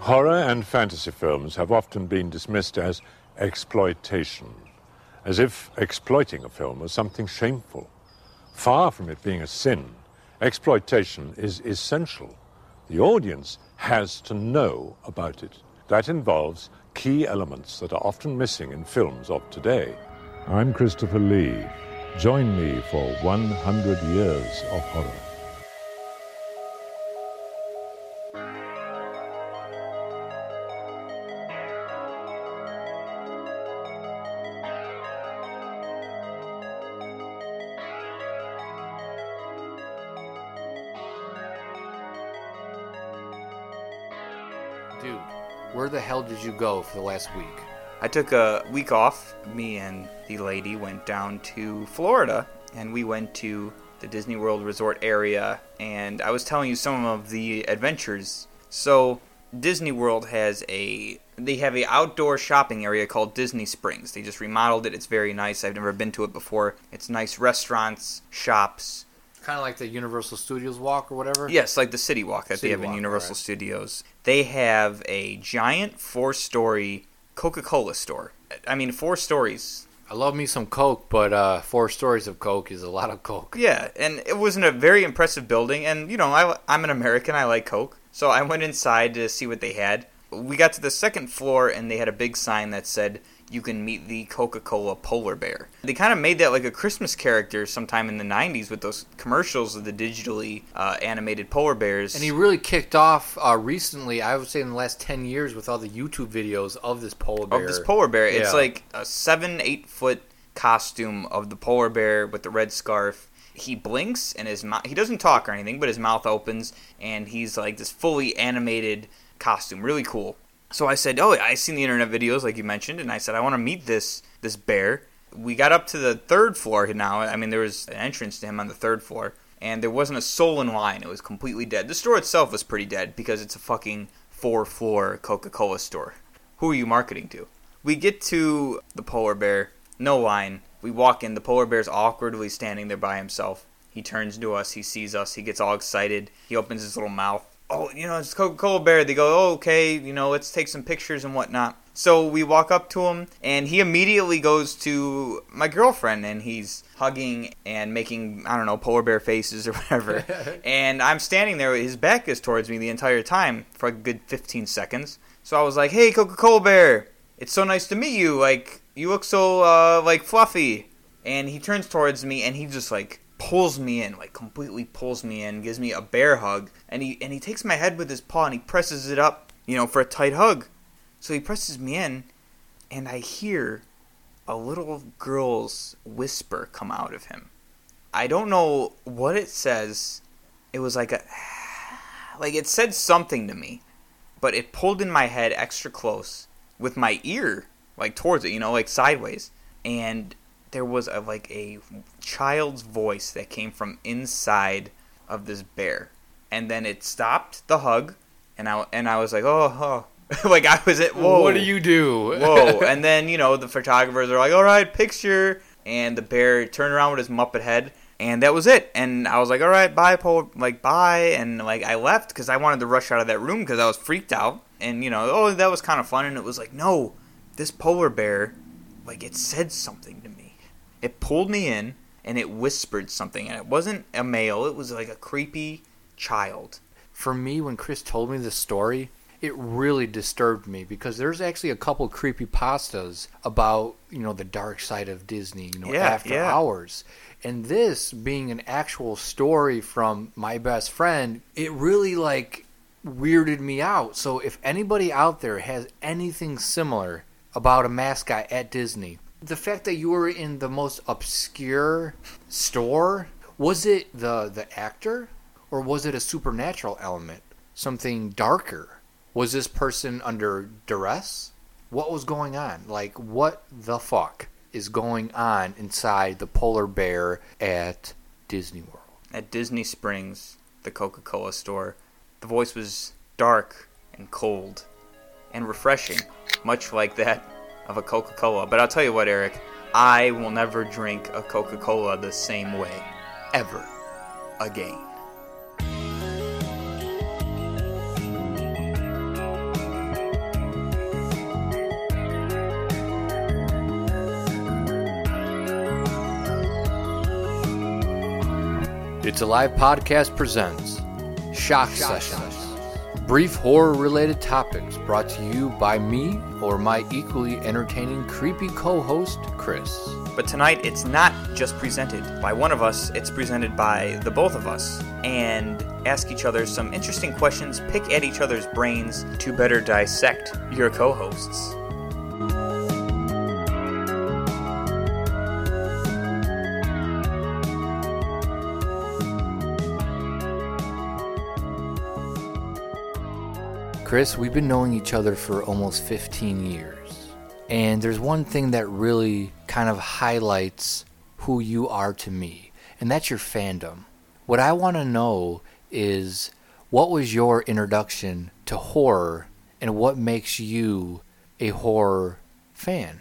Horror and fantasy films have often been dismissed as exploitation, as if exploiting a film was something shameful. Far from it being a sin, exploitation is essential. The audience has to know about it. That involves key elements that are often missing in films of today. I'm Christopher Lee. Join me for 100 years of horror. Did you go for the last week? I took a week off. Me and the lady went down to Florida and we went to the Disney World Resort area and I was telling you some of the adventures. So, Disney World has a they have a outdoor shopping area called Disney Springs. They just remodeled it. It's very nice. I've never been to it before. It's nice restaurants, shops, Kind of like the Universal Studios walk or whatever? Yes, like the City Walk that City they have in Universal right. Studios. They have a giant four story Coca Cola store. I mean, four stories. I love me some Coke, but uh, four stories of Coke is a lot of Coke. Yeah, and it wasn't a very impressive building. And, you know, I, I'm an American, I like Coke. So I went inside to see what they had. We got to the second floor, and they had a big sign that said, you can meet the Coca Cola polar bear. They kind of made that like a Christmas character sometime in the 90s with those commercials of the digitally uh, animated polar bears. And he really kicked off uh, recently, I would say in the last 10 years, with all the YouTube videos of this polar bear. of this polar bear. It's like a seven, eight foot costume of the polar bear with the red scarf. He blinks and his mouth. He doesn't talk or anything, but his mouth opens and he's like this fully animated costume. Really cool. So I said, "Oh, I seen the internet videos like you mentioned," and I said, "I want to meet this this bear." We got up to the third floor now. I mean, there was an entrance to him on the third floor, and there wasn't a soul in line. It was completely dead. The store itself was pretty dead because it's a fucking four floor Coca Cola store. Who are you marketing to? We get to the polar bear, no line. We walk in, the polar bear's awkwardly standing there by himself. He turns to us, he sees us, he gets all excited. He opens his little mouth. Oh, you know, it's Coca Cola Bear. They go, oh, okay, you know, let's take some pictures and whatnot. So we walk up to him, and he immediately goes to my girlfriend, and he's hugging and making, I don't know, polar bear faces or whatever. and I'm standing there, his back is towards me the entire time for a good 15 seconds. So I was like, hey, Coca Cola Bear, it's so nice to meet you. Like, you look so, uh, like, fluffy. And he turns towards me, and he just, like, pulls me in, like completely pulls me in, gives me a bear hug, and he and he takes my head with his paw and he presses it up, you know, for a tight hug. So he presses me in, and I hear a little girl's whisper come out of him. I don't know what it says. It was like a like it said something to me, but it pulled in my head extra close with my ear like towards it, you know, like sideways. And there was a like a child's voice that came from inside of this bear. And then it stopped the hug and I and I was like, "Oh, oh." like I was at whoa. What do you do? Whoa. and then, you know, the photographers are like, all right, picture. And the bear turned around with his Muppet head. And that was it. And I was like, all right, bye, Paul. Like, bye. And, like, I left because I wanted to rush out of that room because I was freaked out. And, you know, oh, that was kind of fun. And it was like, no, this polar bear, like, it said something to me. It pulled me in and it whispered something. And it wasn't a male, it was like a creepy child. For me, when Chris told me the story, it really disturbed me because there's actually a couple creepy pastas about you know the dark side of Disney, you know, Yeah, after yeah. hours. And this being an actual story from my best friend, it really like weirded me out. So if anybody out there has anything similar about a mascot at Disney, the fact that you were in the most obscure store, was it the the actor or was it a supernatural element? Something darker? Was this person under duress? What was going on? Like what the fuck is going on inside the polar bear at Disney World? at Disney Springs, the Coca Cola store, the voice was dark and cold and refreshing, much like that of a Coca Cola. But I'll tell you what, Eric, I will never drink a Coca Cola the same way ever again. It's a live Podcast presents Shock, Shock Sessions. Sessions. Brief horror related topics brought to you by me or my equally entertaining creepy co host, Chris. But tonight, it's not just presented by one of us, it's presented by the both of us. And ask each other some interesting questions, pick at each other's brains to better dissect your co hosts. Chris, we've been knowing each other for almost 15 years. And there's one thing that really kind of highlights who you are to me, and that's your fandom. What I want to know is what was your introduction to horror and what makes you a horror fan?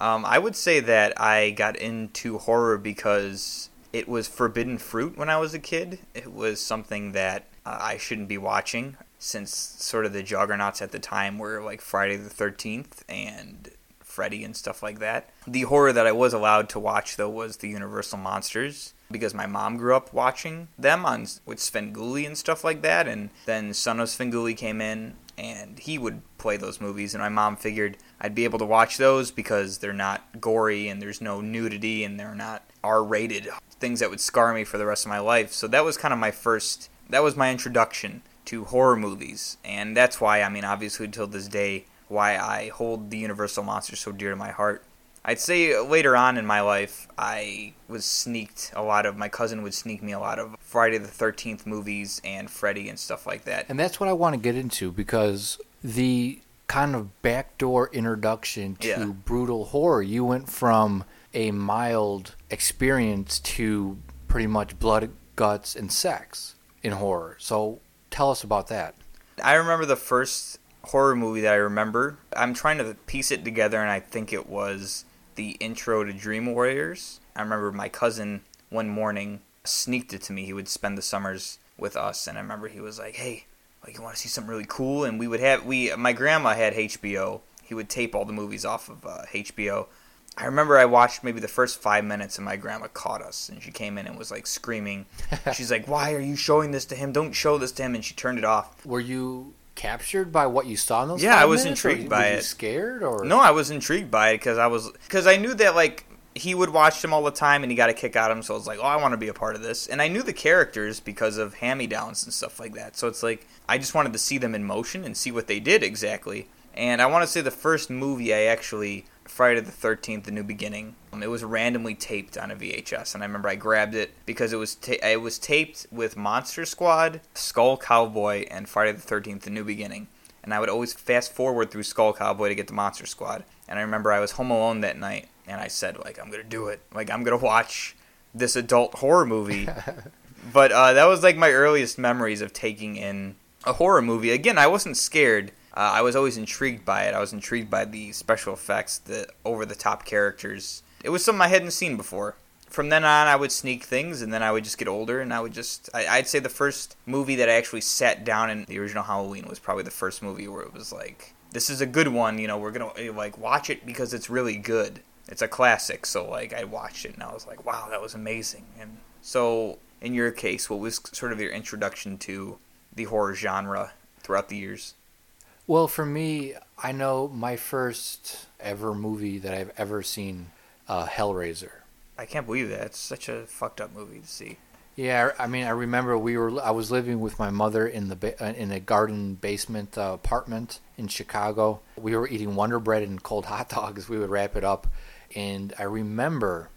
Um, I would say that I got into horror because it was forbidden fruit when I was a kid. It was something that uh, I shouldn't be watching since sort of the juggernauts at the time were like Friday the 13th and Freddy and stuff like that. The horror that I was allowed to watch though was the Universal Monsters because my mom grew up watching them on with Svengoolie and stuff like that and then son of Svengoolie came in and he would play those movies and my mom figured I'd be able to watch those because they're not gory and there's no nudity and they're not R-rated things that would scar me for the rest of my life. So that was kind of my first that was my introduction to horror movies, and that's why I mean, obviously, until this day, why I hold the Universal monsters so dear to my heart. I'd say uh, later on in my life, I was sneaked a lot of. My cousin would sneak me a lot of Friday the Thirteenth movies and Freddy and stuff like that. And that's what I want to get into because the kind of backdoor introduction to Yeah. brutal horror, you went from a mild experience to pretty much blood, guts, and sex in horror. So tell us about that. I remember the first horror movie that I remember. I'm trying to piece it together, and I think it was the intro to Dream Warriors. I remember my cousin one morning sneaked it to me. He would spend the summers with us, and I remember he was like, "Hey, like you want to see something really cool?" And we would have we my grandma had HBO. He would tape all the movies off of uh, HBO. I remember I watched maybe the first five minutes, and my grandma caught us, and she came in and was like screaming. She's like, "Why are you showing this to him? Don't show this to him!" And she turned it off. Were you captured by what you saw in those? Yeah, I was minutes, intrigued were by you it. Scared or No, I was intrigued by it because I was because I knew that like he would watch them all the time and he got a kick out of them. So I was like, oh, I want to be a part of this. And I knew the characters because of hand me downs and stuff like that. So it's like I just wanted to see them in motion and see what they did exactly. And I want to say the first movie I actually Friday the Thirteenth: The New Beginning. Um, it was randomly taped on a VHS, and I remember I grabbed it because it was ta- it was taped with Monster Squad, Skull Cowboy, and Friday the Thirteenth: The New Beginning and I would always fast forward through Skull Cowboy to get to Monster Squad. And I remember I was home alone that night, and I said, like, I'm gonna do it. Like, I'm gonna watch this adult horror movie. but uh, that was like my earliest memories of taking in a horror movie. Again, I wasn't scared. Uh, I was always intrigued by it. I was intrigued by the special effects, the over-the-top characters. It was something I hadn't seen before from then on, I would sneak things, and then I would just get older, and I would just. I, I'd say the first movie that I actually sat down in the original Halloween was probably the first movie where it was like, this is a good one, you know, we're gonna eh, like watch it because it's really good. It's a classic, so like I watched it and I was like, wow, that was amazing. And so, in your case, what was sort of your introduction to the horror genre throughout the years? Well, for me, I know my first ever movie that I've ever seen, uh, Hellraiser. I can't believe that. It's such a fucked up movie to see. Yeah, I mean, I remember we were. I was living with my mother in the ba- uh, in a garden basement uh, apartment in Chicago. We were eating Wonder Bread and cold hot dogs. We would wrap it up, and I remember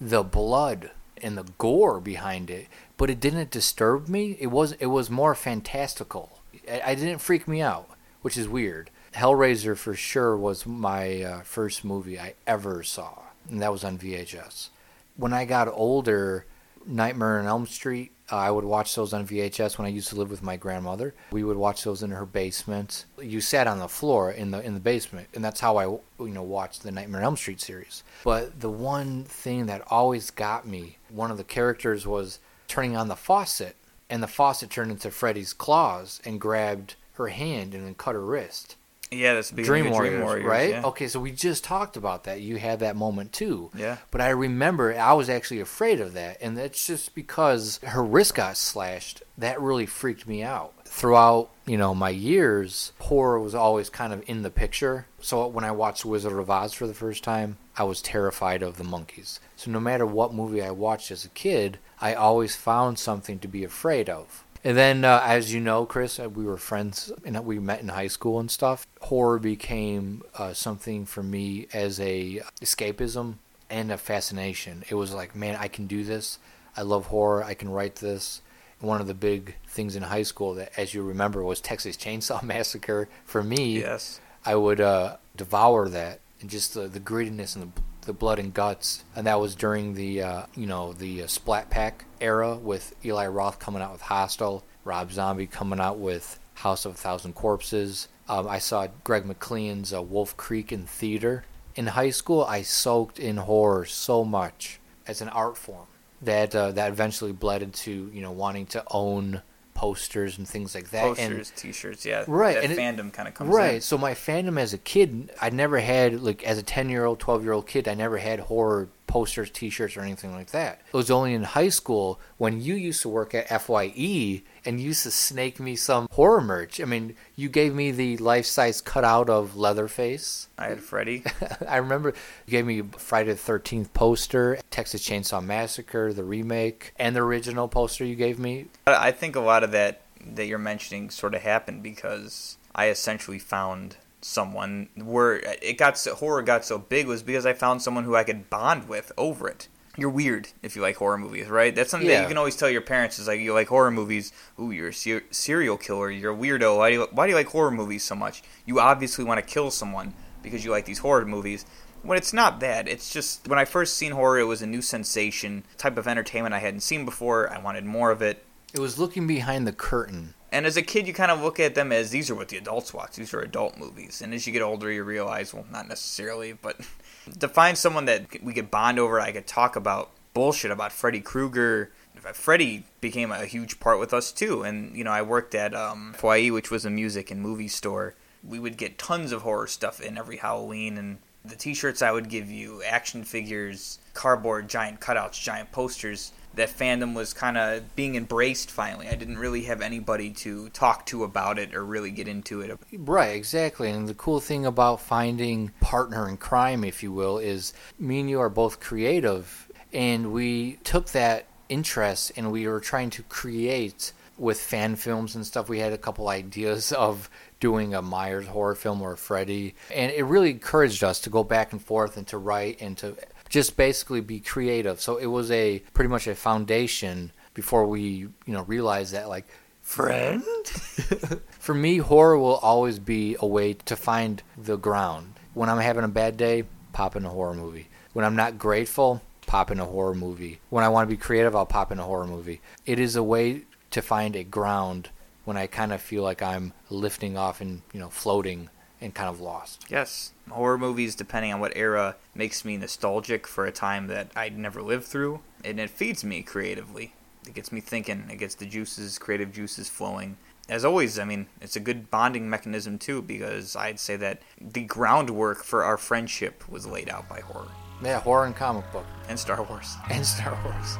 the blood and the gore behind it, but it didn't disturb me. It was it was more fantastical. I, I didn't freak me out, which is weird. Hellraiser for sure was my uh, first movie I ever saw, and that was on VHS. When I got older, Nightmare on Elm Street, uh, I would watch those on VHS when I used to live with my grandmother. We would watch those in her basement. You sat on the floor in the in the basement, and that's how I you know watched the Nightmare on Elm Street series. But the one thing that always got me, one of the characters was turning on the faucet, and the faucet turned into Freddy's claws and grabbed her hand and then cut her wrist. Yeah, that's Dream Dream Warriors, Warriors, right? yeah. Okay, so we just talked about that. You had that moment too. Yeah. But I remember I was actually afraid of that, and that's just because her wrist got slashed. That really freaked me out. Throughout, you know, my years, horror was always kind of in the picture. So when I watched Wizard of Oz for the first time, I was terrified of the monkeys. So no matter what movie I watched as a kid, I always found something to be afraid of. And then, uh, as you know, Chris, uh, we were friends and we met in high school and stuff. Horror became uh, something for me as a escapism and a fascination. It was like, man, I can do this. I love horror. I can write this. One of the big things in high school that, as you remember, was Texas Chainsaw Massacre. For me, Yes. I would uh, devour that and just the, the grittiness and the, the blood and guts. And that was during the uh, you know the uh, Splat Pack era with Eli Roth coming out with Hostel, Rob Zombie coming out with House of a Thousand Corpses. Um, I saw Greg McLean's uh, Wolf Creek in theater. In high school, I soaked in horror so much as an art form that uh, that eventually bled into you know wanting to own posters and things like that. And- Posters, T-shirts, yeah. Right, That and fandom kind of comes right in. so my fandom as a kid i never had like as a 10 year old 12 year old kid i never had horror posters t-shirts or anything like that it was only in high school when you used to work at fye and used to snake me some horror merch i mean you gave me the life-size cutout of leatherface I had Freddy. I remember you gave me Friday the Thirteenth poster, Texas Chainsaw Massacre, the remake, and the original poster you gave me. I think a lot of that that you're mentioning sort of happened because I essentially found someone where it got so, horror got so big was because I found someone who I could bond with over it. You're weird if you like horror movies, right? That's something that you can always tell your parents is like you like horror movies. Ooh, you're a ser- serial killer. You're a weirdo. Why do you why do you like horror movies so much? You obviously want to kill someone because you like these horror movies. When it's not that, it's just when I first seen horror, it was a new sensation, type of entertainment I hadn't seen before. I wanted more of it. It was looking behind the curtain. And as a kid, you kind of look at them as these are what the adults watch. These are adult movies. And as you get older, you realize, well, not necessarily, but to find someone that we could bond over, I could talk about bullshit about Freddy Krueger. Freddy became a huge part with us too. And you know, I worked at um, FYE, which was a music and movie store. We would get tons of horror stuff in every Halloween, and the T-shirts I would give you, action figures, cardboard, giant cutouts, giant posters. That fandom was kind of being embraced finally. I didn't really have anybody to talk to about it or really get into it. Right, exactly. And the cool thing about finding partner in crime, if you will, is me and you are both creative, and we took that interest and we were trying to create with fan films and stuff. We had a couple ideas of doing a Myers horror film or Freddy, and it really encouraged us to go back and forth and to write and to just basically be creative. So it was a pretty much a foundation before we, you know, realized that like friend for me, horror will always be a way to find the ground. When I'm having a bad day, pop in a horror movie. When I'm not grateful, pop in a horror movie. When I want to be creative, I'll pop in a horror movie. It is a way to find a ground when I kind of feel like I'm lifting off and, you know, floating and kind of lost. Yes, horror movies, depending on what era, makes me nostalgic for a time that I'd never lived through, and it feeds me creatively. It gets me thinking. It gets the juices, creative juices flowing. As always, I mean, it's a good bonding mechanism too, because I'd say that the groundwork for our friendship was laid out by horror Yeah, horror and comic book and Star Wars. and Star Wars.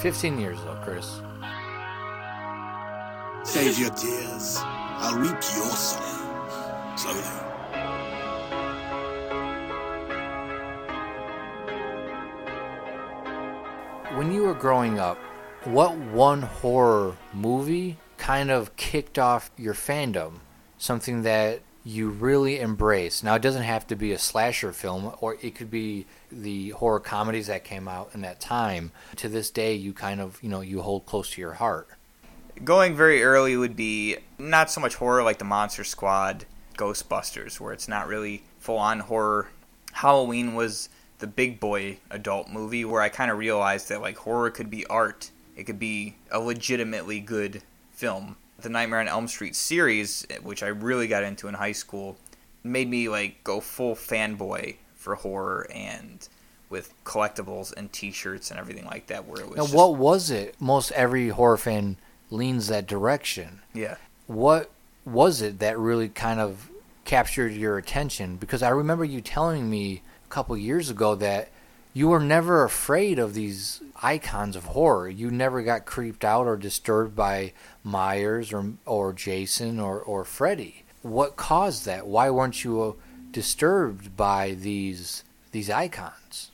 15 years though, Chris. Save your tears. I'll weep your sorrow. Slowly. When you were growing up, what one horror movie kind of kicked off your fandom? Something that you really embrace. Now, it doesn't have to be a slasher film, or it could be the horror comedies that came out in that time. To this day, you kind of, you know, you hold close to your heart. Going very early would be not so much horror like the Monster Squad, Ghostbusters, where it's not really full on horror. Halloween was the big boy adult movie where I kind of realized that like horror could be art. It could be a legitimately good film. The Nightmare on Elm Street series, which I really got into in high school, made me like go full fanboy for horror and with collectibles and T-shirts and everything like that. Where it was Now, just- what was it? Most every horror fan leans that direction. yeah. What was it that really kind of captured your attention? Because I remember you telling me a couple years ago that you were never afraid of these icons of horror. You never got creeped out or disturbed by Myers or or Jason or or Freddy. What caused that? Why weren't you disturbed by these these icons?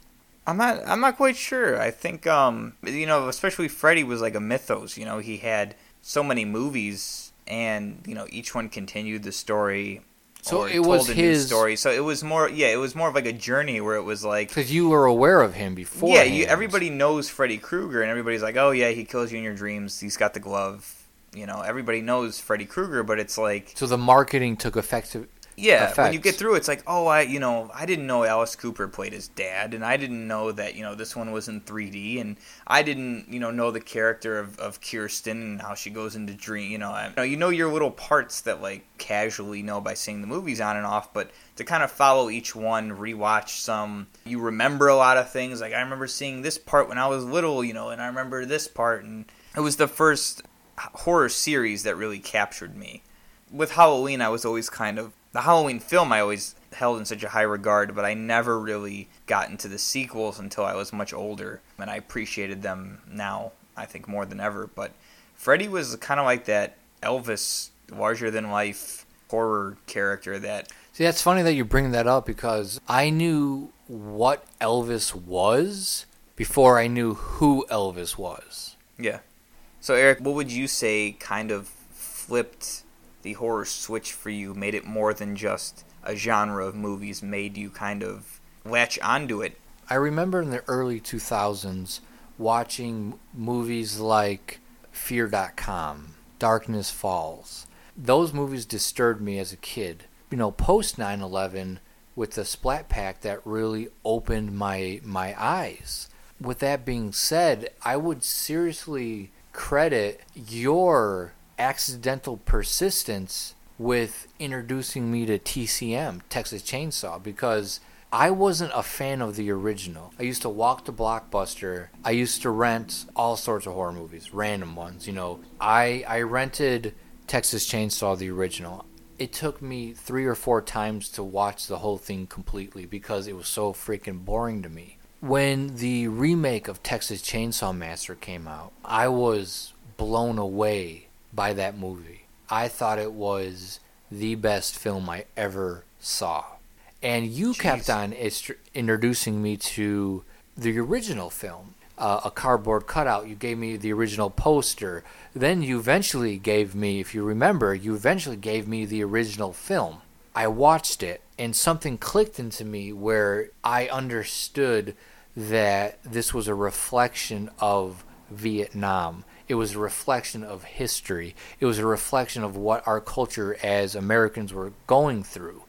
I'm not. I'm not quite sure. I think, um, you know, especially Freddy was like a mythos. You know, he had so many movies, and you know, each one continued the story. So or it was told a new his- story. So it was more. Yeah, it was more of like a journey where it was like. Because you were aware of him before. Yeah, you, everybody knows Freddy Krueger, and everybody's like, "Oh yeah, he kills you in your dreams. He's got the glove." You know, everybody knows Freddy Krueger, but it's like, So the marketing took effective. Yeah, when you get through, it's like, oh, I, you know, I didn't know Alice Cooper played his dad, and I didn't know that, you know, this one was in 3D, and I didn't, you know, know the character of, of Kirsten and how she goes into dream, you know, I, you know, you know your little parts that like casually know by seeing the movies on and off, but to kind of follow each one, rewatch some, you remember a lot of things. Like I remember seeing this part when I was little, you know, and I remember this part, and it was the first horror series that really captured me with Halloween, I was always kind of the Halloween film. I always held in such a high regard, but I never really got into the sequels until I was much older, and I appreciated them now. I think more than ever. But Freddy was kind of like that Elvis, larger than life horror character that See, that's funny that you bring that up because I knew what Elvis was before I knew who Elvis was. Yeah. So Eric, what would you say kind of flipped the horror switch for you, made it more than just a genre of movies, made you kind of latch onto it? I remember in the early 2000s watching movies like Fear.com, Darkness Falls. Those movies disturbed me as a kid. You know, post 9 11, with the Splat Pack, that really opened my, my eyes. With that being said, I would seriously credit your accidental persistence with introducing me to TCM, Texas Chainsaw, because I wasn't a fan of the original. I used to walk to Blockbuster. I used to rent all sorts of horror movies, random ones. You know, I I rented Texas Chainsaw the original. It took me three or four times to watch the whole thing completely because it was so freaking boring to me. When the remake of Texas Chainsaw Massacre came out, I was blown away by that movie. I thought it was the best film I ever saw. And you kept on introducing me to the original film, uh, a cardboard cutout. You gave me the original poster. Then you eventually gave me, if you remember, you eventually gave me the original film. I watched it, and something clicked into me where I understood that this was a reflection of Vietnam. It was a reflection of history. It was a reflection of what our culture as Americans were going through.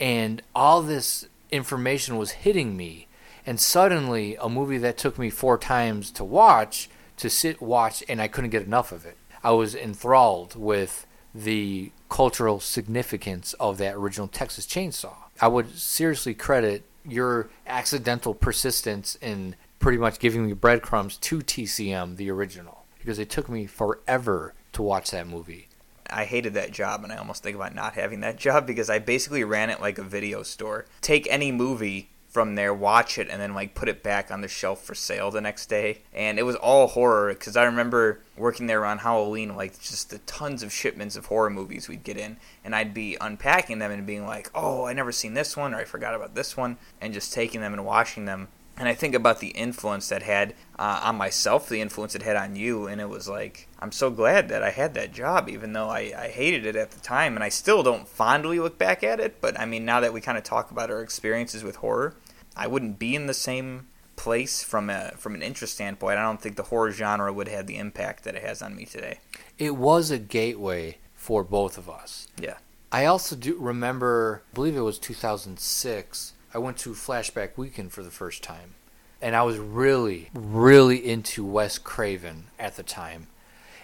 And all this information was hitting me. And suddenly, a movie that took me four times to watch, to sit, watch, and I couldn't get enough of it. I was enthralled with the cultural significance of that original Texas Chainsaw. I would seriously credit your accidental persistence in pretty much giving me breadcrumbs to TCM, the original, because it took me forever to watch that movie. I hated that job, and I almost think about not having that job because I basically ran it like a video store. Take any movie from there, watch it, and then like put it back on the shelf for sale the next day. And it was all horror because I remember working there on Halloween, like just the tons of shipments of horror movies we'd get in, and I'd be unpacking them and being like, "Oh, I never seen this one," or "I forgot about this one," and just taking them and watching them. And I think about the influence that had uh, on myself, the influence it had on you, and it was like I'm so glad that I had that job, even though I, I hated it at the time, and I still don't fondly look back at it. But I mean, now that we kind of talk about our experiences with horror, I wouldn't be in the same place from a from an interest standpoint. I don't think the horror genre would have the impact that it has on me today. It was a gateway for both of us. Yeah. I also do remember, I believe it was 2006, I went to Flashback Weekend for the first time. And I was really, really into Wes Craven at the time.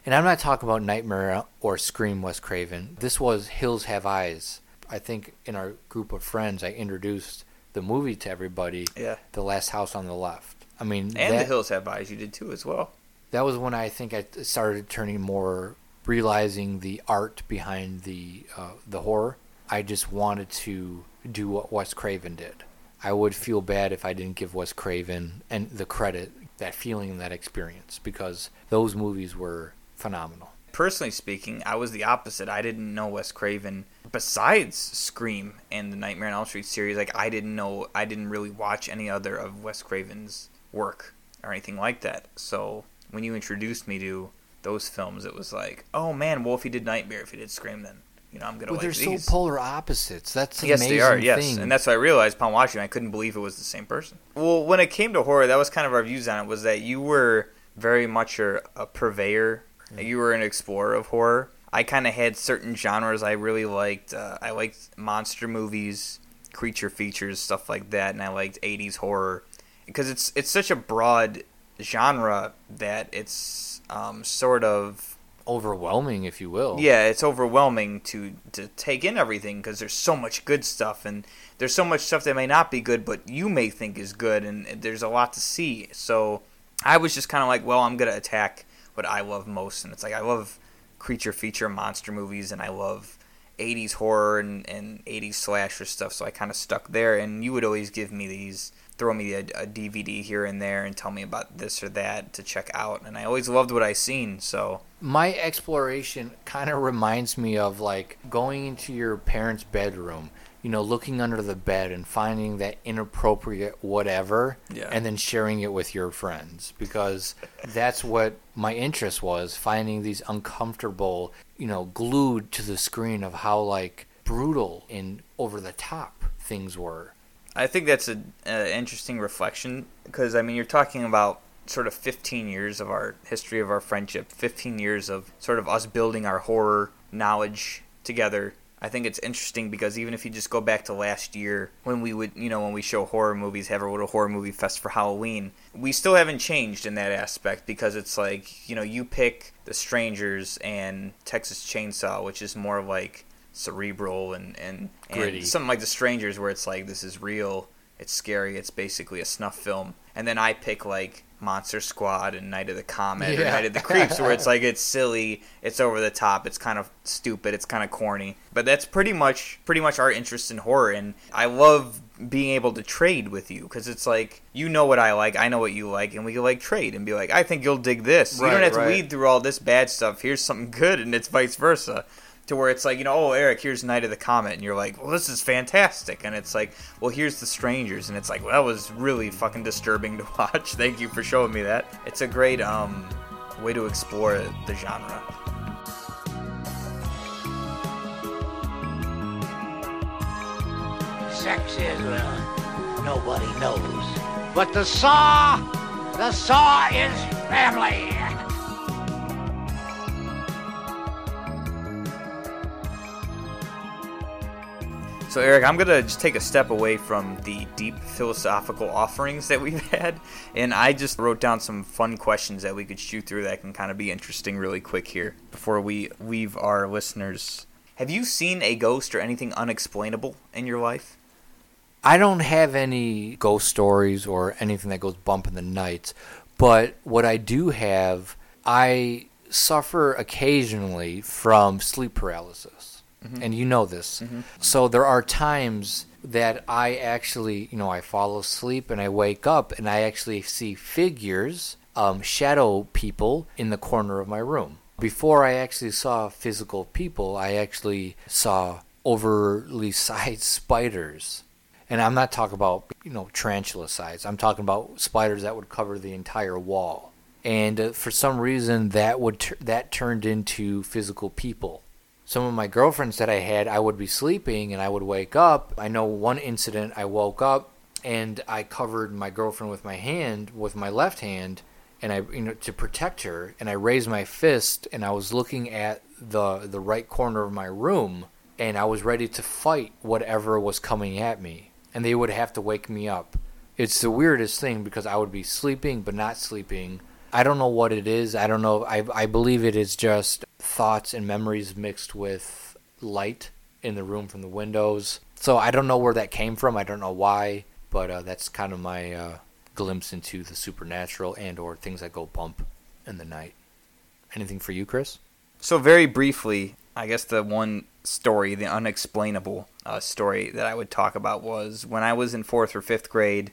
And I'm not talking about Nightmare or Scream Wes Craven. This was Hills Have Eyes. I think in our group of friends, I introduced the movie to everybody, Yeah. The Last House on the Left. I mean, And that, the Hills Have Eyes, you did too as well. that was when I think I started turning more, realizing the art behind the uh, the horror. I just wanted to do what Wes Craven did. I would feel bad if I didn't give Wes Craven and the credit, that feeling, and that experience because those movies were phenomenal. Personally speaking, I was the opposite. I didn't know Wes Craven besides Scream and the Nightmare on Elm Street series. Like I didn't know, I didn't really watch any other of Wes Craven's work or anything like that. So when you introduced me to those films, it was like, oh man, well if he did Nightmare, if he did Scream, then you know I'm gonna Well, like they're these. so polar opposites. That's the yes, amazing they are. Yes, thing. and that's what I realized upon watching. I couldn't believe it was the same person. Well, when it came to horror, that was kind of our views on it. Was that you were very much a, a purveyor. You were an explorer of horror. I kind of had certain genres I really liked. Uh, I liked monster movies, creature features, stuff like that, and I liked '80s horror because it's it's such a broad genre that it's um, sort of overwhelming, if you will. yeah, it's overwhelming to to take in everything because there's so much good stuff and there's so much stuff that may not be good, but you may think is good, and there's a lot to see. So I was just kind of like, well, I'm gonna attack what I love most, and it's like I love creature feature monster movies, and I love 80s horror and, and 80s slasher stuff. So I kind of stuck there, and you would always give me these. Throw me a, a DVD here and there and tell me about this or that to check out, and I always loved what I seen. So My exploration kind of reminds me of like going into your parents' bedroom, you know, looking under the bed and finding that inappropriate whatever Yeah. and then sharing it with your friends because that's what my interest was, finding these uncomfortable, you know, glued to the screen of how like brutal and over the top things were. I think that's an interesting reflection because I mean you're talking about sort of 15 years of our history of our friendship, 15 years of sort of us building our horror knowledge together. I think it's interesting because even if you just go back to last year when we would, you know, when we show horror movies, have a little horror movie fest for Halloween, we still haven't changed in that aspect because it's like, you know, you pick The Strangers and Texas Chainsaw, which is more like cerebral and and, Gritty. and something like The Strangers where it's like this is real, it's scary, it's basically a snuff film. And then I pick like Monster Squad and Night of the Comet or Night of the Creeps where it's like it's silly, it's over the top, it's kind of stupid, it's kind of corny. But that's pretty much pretty much our interest in horror and I love being able to trade with you because it's like you know what I like, I know what you like, and we can like trade and be like, I think you'll dig this. you don't have to weed through all this bad stuff. Here's something good, and it's vice versa to where it's like, you know, oh, Eric, here's Night of the Comet, and you're like, well, this is fantastic, and it's like, well, here's The Strangers, and it's like, well, that was really fucking disturbing to watch. Thank you for showing me that. It's a great um way to explore the genre. Sex is, well, nobody knows. But the saw, the saw is family. So, Eric, I'm gonna just take a step away from the deep philosophical offerings that we've had, and I just wrote down some fun questions that we could shoot through that can kind of be interesting really quick here before we leave our listeners. Have you seen a ghost or anything unexplainable in your life? I don't have any ghost stories or anything that goes bump in the night, but what I do have, I suffer occasionally from sleep paralysis. And you know this. So there are times that I actually, you know, I fall asleep and I wake up and I actually see figures, um, shadow people in the corner of my room. Before I actually saw physical people, I actually saw overly sized spiders. And I'm not talking about, you know, tarantula size. I'm talking about spiders that would cover the entire wall. And uh, for some reason, that would that turned into physical people. Some of my girlfriends that I had, I would be sleeping and I would wake up. I know one incident, I woke up and I covered my girlfriend with my hand, with my left hand, and I, you know, to protect her. And I raised my fist and I was looking at the the right corner of my room, and I was ready to fight whatever was coming at me. And they would have to wake me up. It's the weirdest thing because I would be sleeping but not sleeping. I don't know what it is. I don't know. I I believe it is just thoughts and memories mixed with light in the room from the windows. So I don't know where that came from. I don't know why, but uh, that's kind of my uh, glimpse into the supernatural and or things that go bump in the night. Anything for you, Chris? So very briefly, I guess the one story, the unexplainable uh, story that I would talk about was when I was in fourth or fifth grade.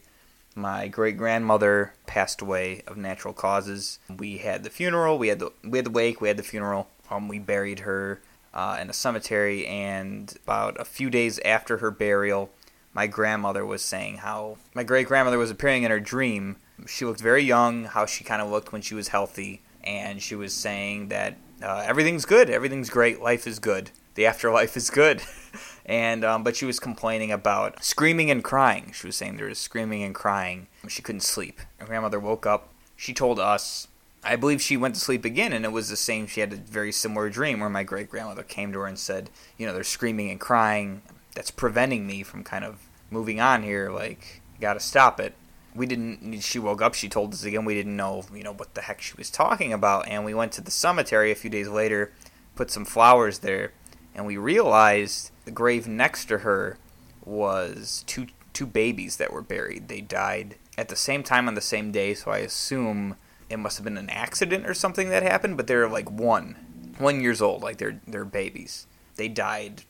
My great grandmother passed away of natural causes. We had the funeral, we had the we had the wake, we had the funeral. Um, we buried her uh, in a cemetery, and about a few days after her burial, my grandmother was saying how my great grandmother was appearing in her dream. She looked very young, how she kind of looked when she was healthy, and she was saying that uh, everything's good, everything's great, life is good, the afterlife is good. and um, but she was complaining about screaming and crying. She was saying there was screaming and crying. She couldn't sleep. Her grandmother woke up. She told us. I believe she went to sleep again, and it was the same. She had a very similar dream where my great grandmother came to her and said, "You know, they're screaming and crying. That's preventing me from kind of moving on here. Like, got to stop it." we didn't she woke up she told us again we didn't know you know what the heck she was talking about and we went to the cemetery a few days later put some flowers there and we realized the grave next to her was two two babies that were buried they died at the same time on the same day so i assume it must have been an accident or something that happened but they're like one one years old like they're they're babies they died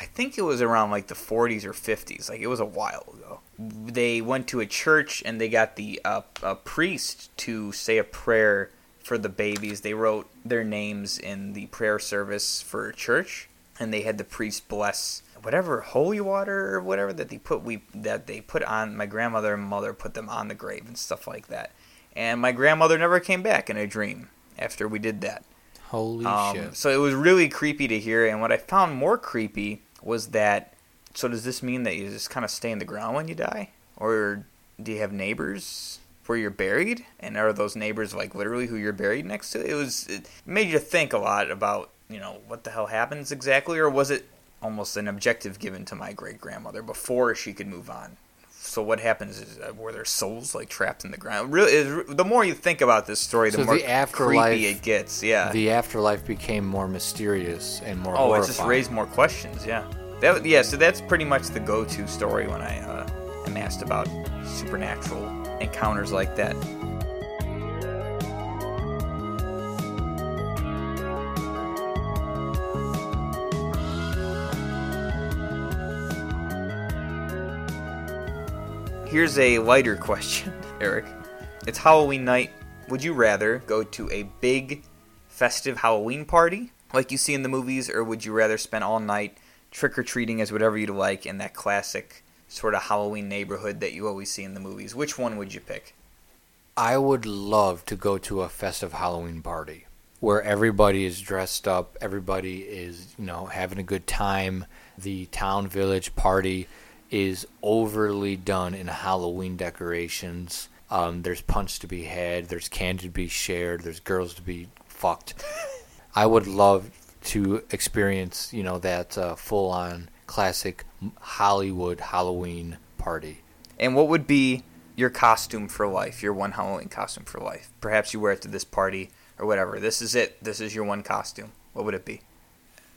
I think it was around like the 40s or 50s. Like it was a while ago. They went to a church and they got the uh, a priest to say a prayer for the babies. They wrote their names in the prayer service for church, and they had the priest bless whatever holy water or whatever that they put we that they put on my grandmother and mother put them on the grave and stuff like that. And my grandmother never came back in a dream after we did that. Holy Um, shit. so it was really creepy to hear. And what I found more creepy was that. So does this mean that you just kind of stay in the ground when you die, or do you have neighbors where you're buried? And are those neighbors like literally who you're buried next to? It was it made you think a lot about you know what the hell happens exactly, or was it almost an objective given to my great grandmother before she could move on? So what happens is uh, were their souls like trapped in the ground? Really, is, the more you think about this story, the So more the afterlife- creepy it gets. Yeah. The afterlife became more mysterious and more Oh, it just raised more questions. Yeah, that yeah. So that's pretty much the go-to story when I uh, am asked about supernatural encounters like that. Here's a lighter question, Eric. It's Halloween night. Would you rather go to a big festive Halloween party like you see in the movies, or would you rather spend all night trick or treating as whatever you'd like in that classic sort of Halloween neighborhood that you always see in the movies? Which one would you pick? I would love to go to a festive Halloween party where everybody is dressed up, everybody is, you know, having a good time. The town village party is overly done in Halloween decorations. Um, there's punch to be had, there's candy to be shared, there's girls to be fucked. I would love to experience, you know, that uh, full on classic Hollywood Halloween party. And what would be your costume for life, your one Halloween costume for life? Perhaps you wear it to this party or whatever. This is it. This is your one costume. What would it be?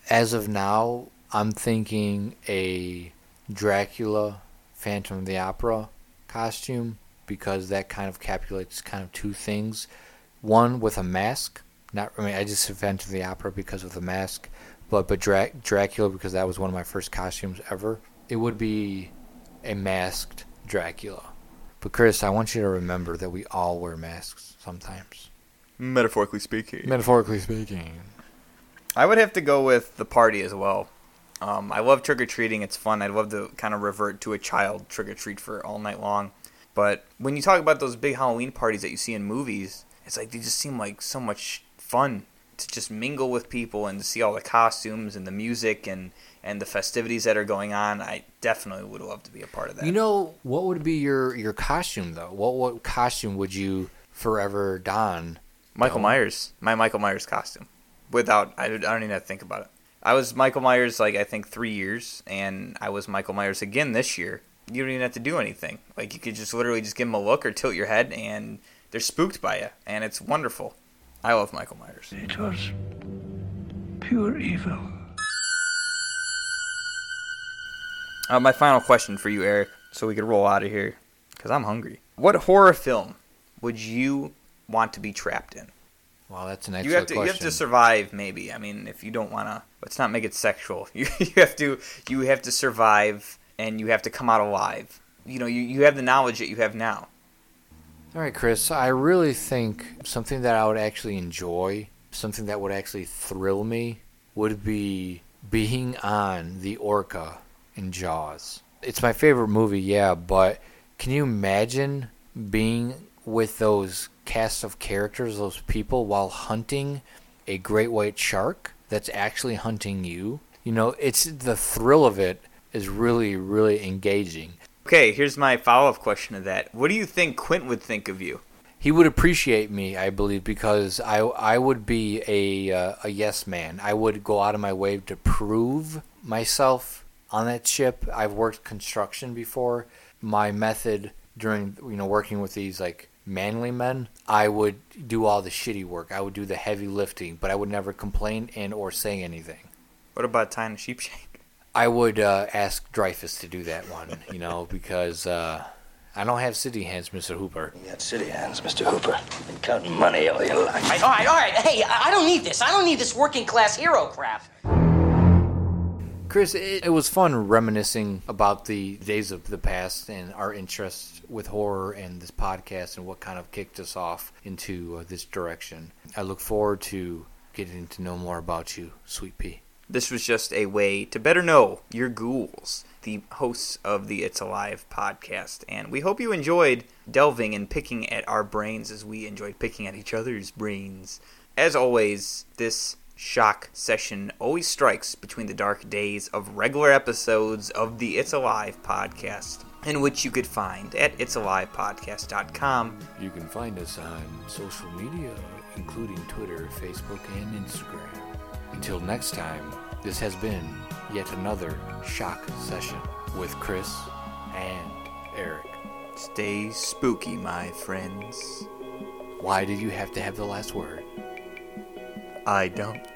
as of now, I'm thinking a Dracula Phantom of the Opera costume because that kind of capulates kind of two things. One with a mask. Not I mean I just said Phantom of the Opera because of the mask, but but Dra- Dracula because that was one of my first costumes ever. It would be a masked Dracula. But Chris, I want you to remember that we all wear masks sometimes. Metaphorically speaking. Metaphorically speaking. I would have to go with the party as well. Um, I love trick or treating. It's fun. I'd love to kind of revert to a child trick or treat for all night long. But when you talk about those big Halloween parties that you see in movies, it's like they just seem like so much fun to just mingle with people and to see all the costumes and the music and, and the festivities that are going on. I definitely would love to be a part of that. You know, what would be your your costume though? What what costume would you forever don? Michael. Myers, my Michael Myers costume. Without, I, I don't even have to think about it. I was Michael Myers like I think three years, and I was Michael Myers again this year. You don't even have to do anything. Like you could just literally just give them a look or tilt your head, and they're spooked by you, and it's wonderful. I love Michael Myers. It was pure evil. Uh, my final question for you, Eric, so we could roll out of here, because I'm hungry. What horror film would you want to be trapped in? Well, that's an You excellent have to question. you have to survive. Maybe I mean, if you don't want to, let's not make it sexual. You you have to you have to survive, and you have to come out alive. You know, you, you have the knowledge that you have now. All right, Chris. I really think something that I would actually enjoy, something that would actually thrill me, would be being on the orca in Jaws. It's my favorite movie, yeah, but can you imagine being with those cast of characters, those people, while hunting a great white shark that's actually hunting you? You know, it's the thrill of it is really, really engaging. Okay, here's my follow up question to that. What do you think Quint would think of you? He would appreciate me, I believe, because I I would be a uh, a yes man. I would go out of my way to prove myself on that ship. I've worked construction before. My method during you know working with these like manly men, I would do all the shitty work. I would do the heavy lifting, but I would never complain and or say anything. What about tying a sheepshank? I would uh, ask Dreyfuss to do that one, you know, because uh, I don't have city hands, Mr. Hooper. You got city hands, Mr. Hooper. Been counting money all your life. All right, all right, all right. Hey, I I don't need this. I don't need this working class hero crap. Chris, it, it was fun reminiscing about the days of the past and our interest with horror and this podcast and what kind of kicked us off into uh, this direction. I look forward to getting to know more about you, Sweet Pea. This was just a way to better know your ghouls, the hosts of the It's Alive podcast. And we hope you enjoyed delving and picking at our brains as we enjoyed picking at each other's brains. As always, this shock session always strikes between the dark days of regular episodes of the It's Alive podcast, in which you could find at it'salivepodcast.com. You can find us on social media, including Twitter, Facebook, and Instagram. Until next time, this has been yet another shock session with Chris and Eric. Stay spooky, my friends. Why did you have to have the last word? I don't.